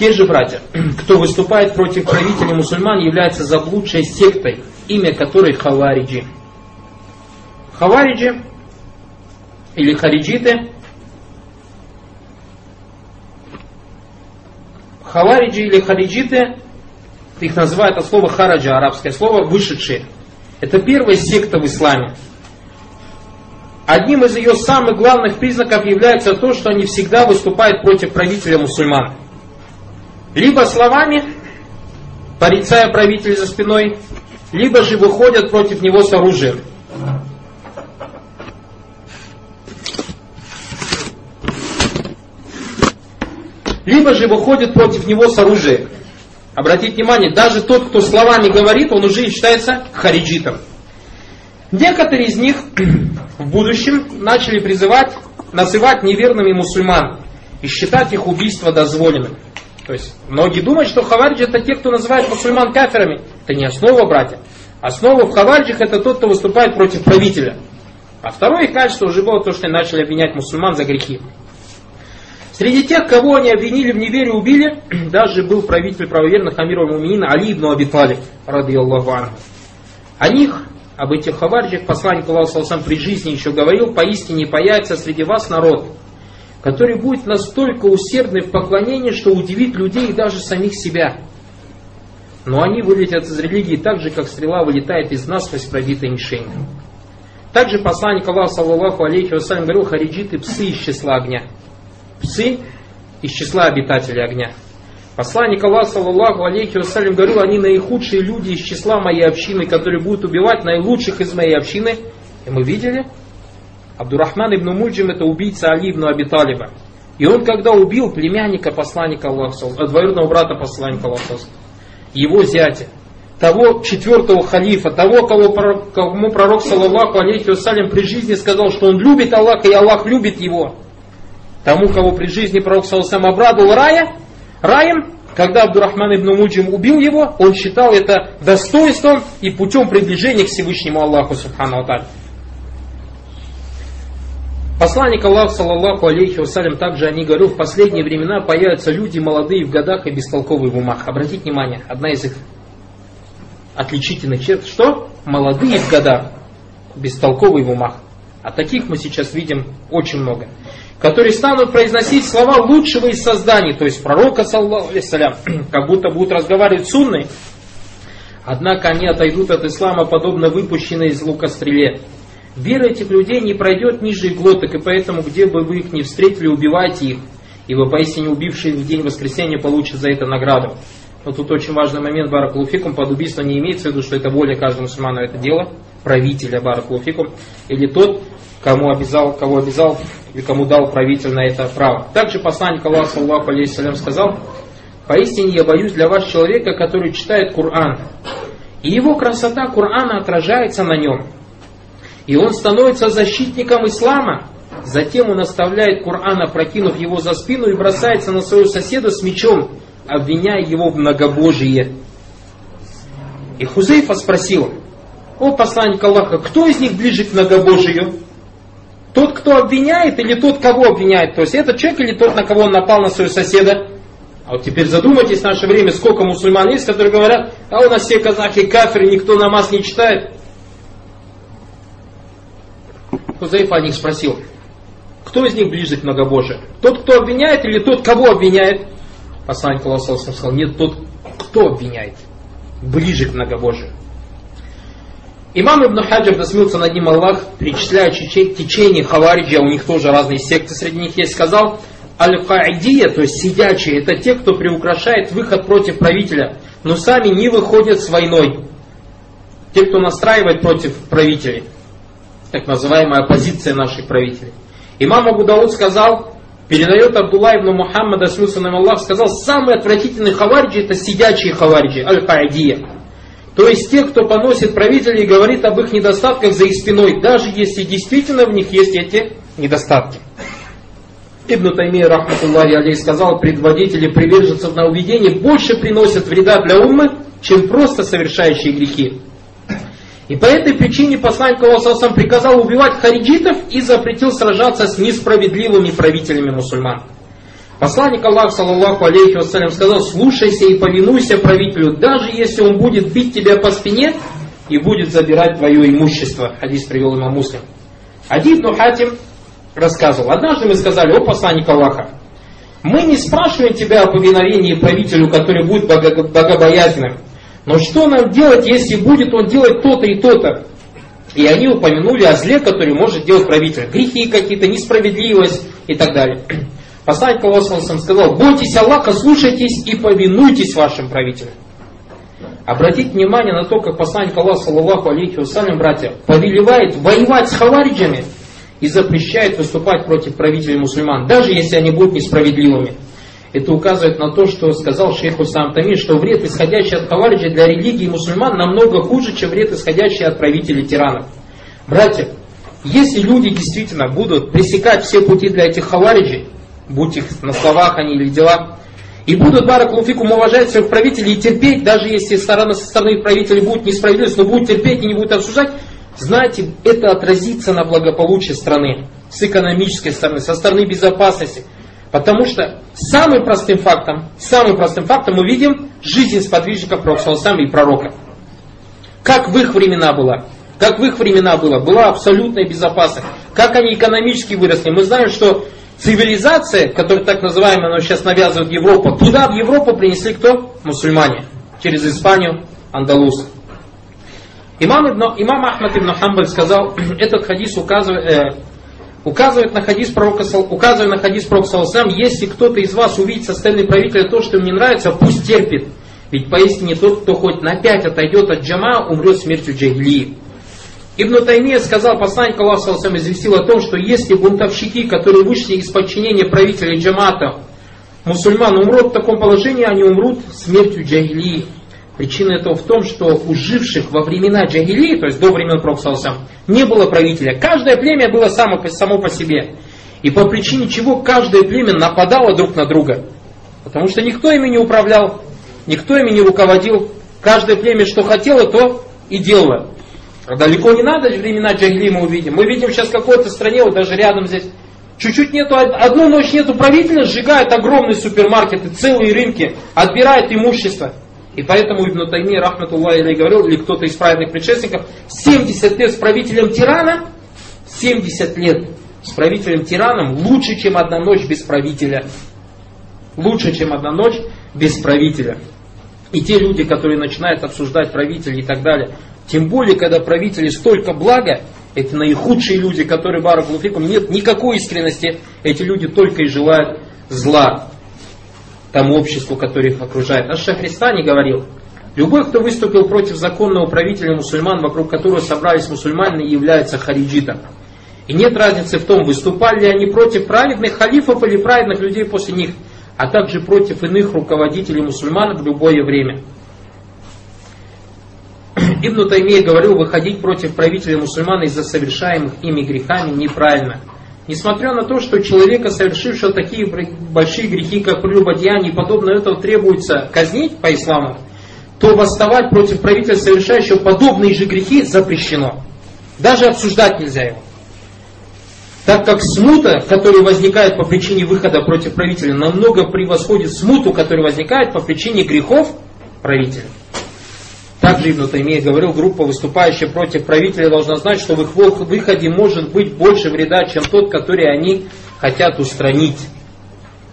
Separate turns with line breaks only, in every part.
Те же братья, кто выступает против правителей мусульман, является заблудшей сектой, имя которой Хавариджи. Хавариджи или хариджиты Хавариджи или хариджиты, их называют от слова хараджа, арабское слово, вышедшие. Это первая секта в исламе. Одним из ее самых главных признаков является то, что они всегда выступают против правителя мусульман. Либо словами, порицая правителя за спиной, либо же выходят против него с оружием. Либо же выходят против него с оружием. Обратите внимание, даже тот, кто словами говорит, он уже считается хариджитом. Некоторые из них в будущем начали призывать, называть неверными мусульман и считать их убийство дозволенным. То есть многие думают, что хавариджи это те, кто называет мусульман каферами. Это не основа, братья. Основа в хавариджах это тот, кто выступает против правителя. А второе их качество уже было то, что они начали обвинять мусульман за грехи. Среди тех, кого они обвинили в неверии, убили, даже был правитель правоверных Амиров Муминина Али ибн Аби Талиб, ради Аллаху Анху. О них, об этих хаварджах, посланник Аллаху сам при жизни еще говорил, поистине появится среди вас народ, который будет настолько усердный в поклонении, что удивит людей и даже самих себя. Но они вылетят из религии так же, как стрела вылетает из насквозь пробитой мишени. Также посланник Аллаха, саллаллаху алейхи вассалям, говорил, хариджиты псы из числа огня псы из числа обитателей огня. Посланник Аллаха, саллаллаху алейхи вассалям, говорил, они наихудшие люди из числа моей общины, которые будут убивать наилучших из моей общины. И мы видели, Абдурахман ибн Мульджим это убийца Али ибн Аби. И он, когда убил племянника посланника Аллаха, э, двоюродного брата посланника Аллаха, его зятя, того четвертого халифа, того, кого, кому пророк, саллаллаху алейхи вассалям, при жизни сказал, что он любит Аллаха, и Аллах любит его – Тому, кого при жизни пророк Саласам обрадовал рая, раем, когда Абдурахман ибн Муджим убил его, он считал это достоинством и путем приближения к Всевышнему Аллаху Субхану. Посланник Аллаха, саллаллаху алейхи вассалям, также они говорил, в последние времена появятся люди молодые в годах и бестолковые в умах. Обратите внимание, одна из их отличительных черт, что? Молодые в годах, бестолковые в умах. А таких мы сейчас видим очень много которые станут произносить слова лучшего из созданий, то есть пророка, саллаху алейсалям, как будто будут разговаривать с. Однако они отойдут от ислама, подобно выпущенной из лука стреле. Вера этих людей не пройдет ниже глоток, и поэтому, где бы вы их ни встретили, убивайте их, ибо поистине убившие в день воскресения получат за это награду. Но тут очень важный момент, Баракулуфикум, под убийство не имеется в виду, что это воля каждого мусульмана, это дело правителя Баракулуфикум, или тот, кому обязал, кого обязал и кому дал правитель на это право. Также посланник Аллаха, саллаху алейхиссалям, сказал, «Поистине я боюсь для вас человека, который читает Коран, и его красота Корана отражается на нем, и он становится защитником ислама, затем он оставляет Корана, прокинув его за спину и бросается на своего соседа с мечом, обвиняя его в многобожие». И Хузейфа спросил, «О посланник Аллаха, кто из них ближе к многобожию?» Тот, кто обвиняет, или тот, кого обвиняет? То есть этот человек или тот, на кого он напал на своего соседа? А вот теперь задумайтесь в наше время, сколько мусульман есть, которые говорят, а у нас все казахи кафиры, никто намаз не читает. Хузаифа о них спросил, кто из них ближе к многобожию? Тот, кто обвиняет, или тот, кого обвиняет? Посланник Аллаха сказал, нет, тот, кто обвиняет, ближе к многобожию. Имам Ибн Хаджар, да смился над ним Аллах, перечисляя течение Хавариджа, у них тоже разные секты среди них есть, сказал, Аль-Каидия, то есть сидячие, это те, кто приукрашает выход против правителя, но сами не выходят с войной. Те, кто настраивает против правителей, так называемая оппозиция наших правителей. Имам Абу Дауд сказал, передает Абдулла ибн Мухаммада, смился нам Аллах, сказал, самый отвратительный хавариджи это сидячие хавариджи, аль-Каидия. То есть те, кто поносит правителей и говорит об их недостатках за их спиной, даже если действительно в них есть эти недостатки. Ибн Таймия, рахматуллахи алей, сказал, предводители приверженцев на уведение больше приносят вреда для умы, чем просто совершающие грехи. И по этой причине посланник Аллаха приказал убивать хариджитов и запретил сражаться с несправедливыми правителями мусульман. Посланник Аллаха, саллаллаху алейхи вассалям, сказал, слушайся и повинуйся правителю, даже если он будет бить тебя по спине и будет забирать твое имущество. Хадис привел имам Муслим. Адиб Хатим рассказывал, однажды мы сказали, о посланник Аллаха, мы не спрашиваем тебя о повиновении правителю, который будет богобоязненным. Но что нам делать, если будет он делать то-то и то-то? И они упомянули о зле, который может делать правитель. Грехи какие-то, несправедливость и так далее. Посланник Аллаха сказал, бойтесь Аллаха, слушайтесь и повинуйтесь вашим правителям. Обратите внимание на то, как посланник Аллаха, саллаллаху алейхи вассалям, братья, повелевает воевать с хавариджами и запрещает выступать против правителей мусульман, даже если они будут несправедливыми. Это указывает на то, что сказал шейх Усам что вред, исходящий от хавариджа для религии мусульман, намного хуже, чем вред, исходящий от правителей тиранов. Братья, если люди действительно будут пресекать все пути для этих хавариджей, будь их на словах они или дела, и будут баракулуфикум уважать своих правителей и терпеть, даже если сторона, со стороны правителей будет несправедливость, но будут терпеть и не будут осуждать, знаете, это отразится на благополучии страны, с экономической стороны, со стороны безопасности. Потому что самым простым фактом, самым простым фактом мы видим жизнь сподвижников Пророка и пророка. Как в их времена была. Как в их времена было. Была абсолютная безопасность. Как они экономически выросли. Мы знаем, что цивилизация, которая так называемая, она сейчас навязывает Европу, туда в Европу принесли кто? Мусульмане. Через Испанию, Андалус. Имам, ибн, имам Ахмад ибн Хамбаль сказал, этот хадис указывает, э, указывает на хадис пророка, указывает на хадис пророка Саласам, если кто-то из вас увидит со стороны правителя то, что ему не нравится, пусть терпит. Ведь поистине тот, кто хоть на пять отойдет от джама, умрет смертью джагилии. Ибн Таймия сказал, посланник Аллаха Саласам известил о том, что если бунтовщики, которые вышли из подчинения правителя джамата, мусульман умрут в таком положении, они умрут смертью джагилии. Причина этого в том, что у живших во времена джагилии, то есть до времен Пророка не было правителя. Каждое племя было само, само по себе. И по причине чего каждое племя нападало друг на друга. Потому что никто ими не управлял, никто ими не руководил. Каждое племя, что хотело, то и делало. Далеко не надо времена джагли мы увидим. Мы видим сейчас в какой-то стране, вот даже рядом здесь, чуть-чуть нету, одну ночь нету правителя, сжигают огромные супермаркеты, целые рынки, отбирают имущество. И поэтому Ибн Тайми, Рахматуллах или говорил, или кто-то из праведных предшественников, 70 лет с правителем тирана, 70 лет с правителем тираном лучше, чем одна ночь без правителя. Лучше, чем одна ночь без правителя. И те люди, которые начинают обсуждать правителей и так далее, тем более, когда правители столько блага, это наихудшие люди, которые Баракулуфикум, нет никакой искренности, эти люди только и желают зла тому обществу, которое их окружает. Наш Шахристани говорил, любой, кто выступил против законного правителя мусульман, вокруг которого собрались мусульмане, является хариджитом. И нет разницы в том, выступали ли они против праведных халифов или праведных людей после них, а также против иных руководителей мусульман в любое время. Ибн Таймия говорил, выходить против правителя мусульман из-за совершаемых ими грехами неправильно – Несмотря на то, что человека, совершившего такие большие грехи, как прелюбодеяние и подобное этого требуется казнить по исламу, то восставать против правителя, совершающего подобные же грехи, запрещено. Даже обсуждать нельзя его. Так как смута, которая возникает по причине выхода против правителя, намного превосходит смуту, которая возникает по причине грехов правителя. Также Ибн Таймия говорил, группа, выступающая против правителя, должна знать, что в их выходе может быть больше вреда, чем тот, который они хотят устранить.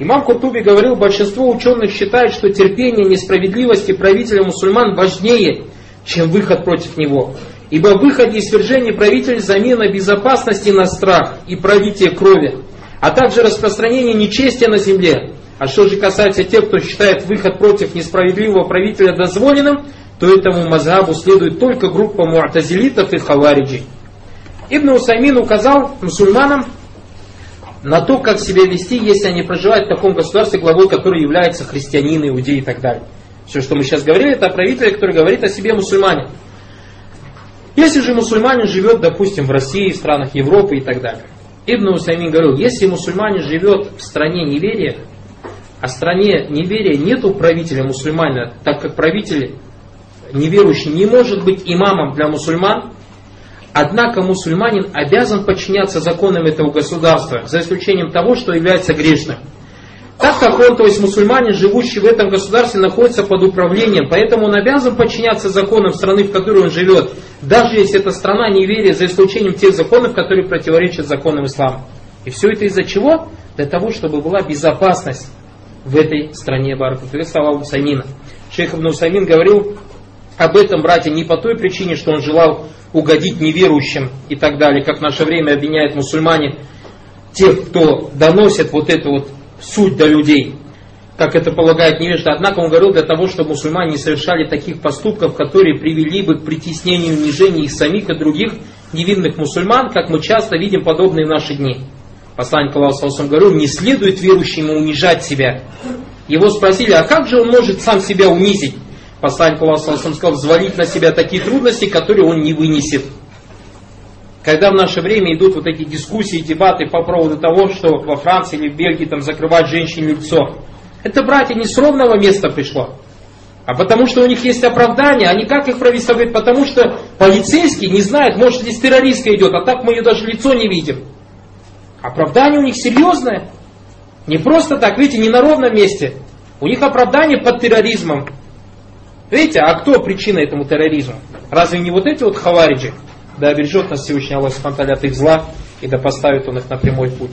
Имам Куртуби говорил, большинство ученых считает, что терпение несправедливости правителя мусульман важнее, чем выход против него. Ибо в выходе и свержении правителя замена безопасности на страх и правитие крови, а также распространение нечестия на земле. А что же касается тех, кто считает выход против несправедливого правителя дозволенным, то этому мазхабу следует только группа муатазилитов и хавариджей. Ибн Усаймин указал мусульманам на то, как себя вести, если они проживают в таком государстве, главой которого является христианин, иудей и так далее. Все, что мы сейчас говорили, это о правителе, который говорит о себе мусульмане. Если же мусульманин живет, допустим, в России, в странах Европы и так далее. Ибн Усаймин говорил, если мусульманин живет в стране неверия, а в стране неверия нету правителя мусульманина, так как правитель неверующий не может быть имамом для мусульман, однако мусульманин обязан подчиняться законам этого государства, за исключением того, что является грешным. Так как он, то есть мусульманин, живущий в этом государстве, находится под управлением, поэтому он обязан подчиняться законам страны, в которой он живет, даже если эта страна неверия, за исключением тех законов, которые противоречат законам ислама. И все это из-за чего? Для того, чтобы была безопасность в этой стране Баракут. Это слова Усаймина. Шейх Ибн Усаймин говорил об этом, братья, не по той причине, что он желал угодить неверующим и так далее, как в наше время обвиняют мусульмане, тех, кто доносит вот эту вот суть до людей, как это полагает невежда. Однако он говорил для того, чтобы мусульмане не совершали таких поступков, которые привели бы к притеснению и унижению их самих и других невинных мусульман, как мы часто видим подобные в наши дни. Посланник Аллаха говорил, не следует верующему унижать себя. Его спросили, а как же он может сам себя унизить? Посланник Аллаха сказал, взвалить на себя такие трудности, которые он не вынесет. Когда в наше время идут вот эти дискуссии, дебаты по поводу того, что во Франции или в Бельгии там закрывать женщине лицо, это, братья, не с ровного места пришло, а потому что у них есть оправдание, они как их провести? Потому что полицейский не знает, может здесь террористка идет, а так мы ее даже лицо не видим. Оправдание у них серьезное. Не просто так, видите, не на ровном месте. У них оправдание под терроризмом. Видите, а кто причина этому терроризму? Разве не вот эти вот хавариджи? Да обережет нас Всевышний Аллах от их зла и да поставит Он их на прямой путь.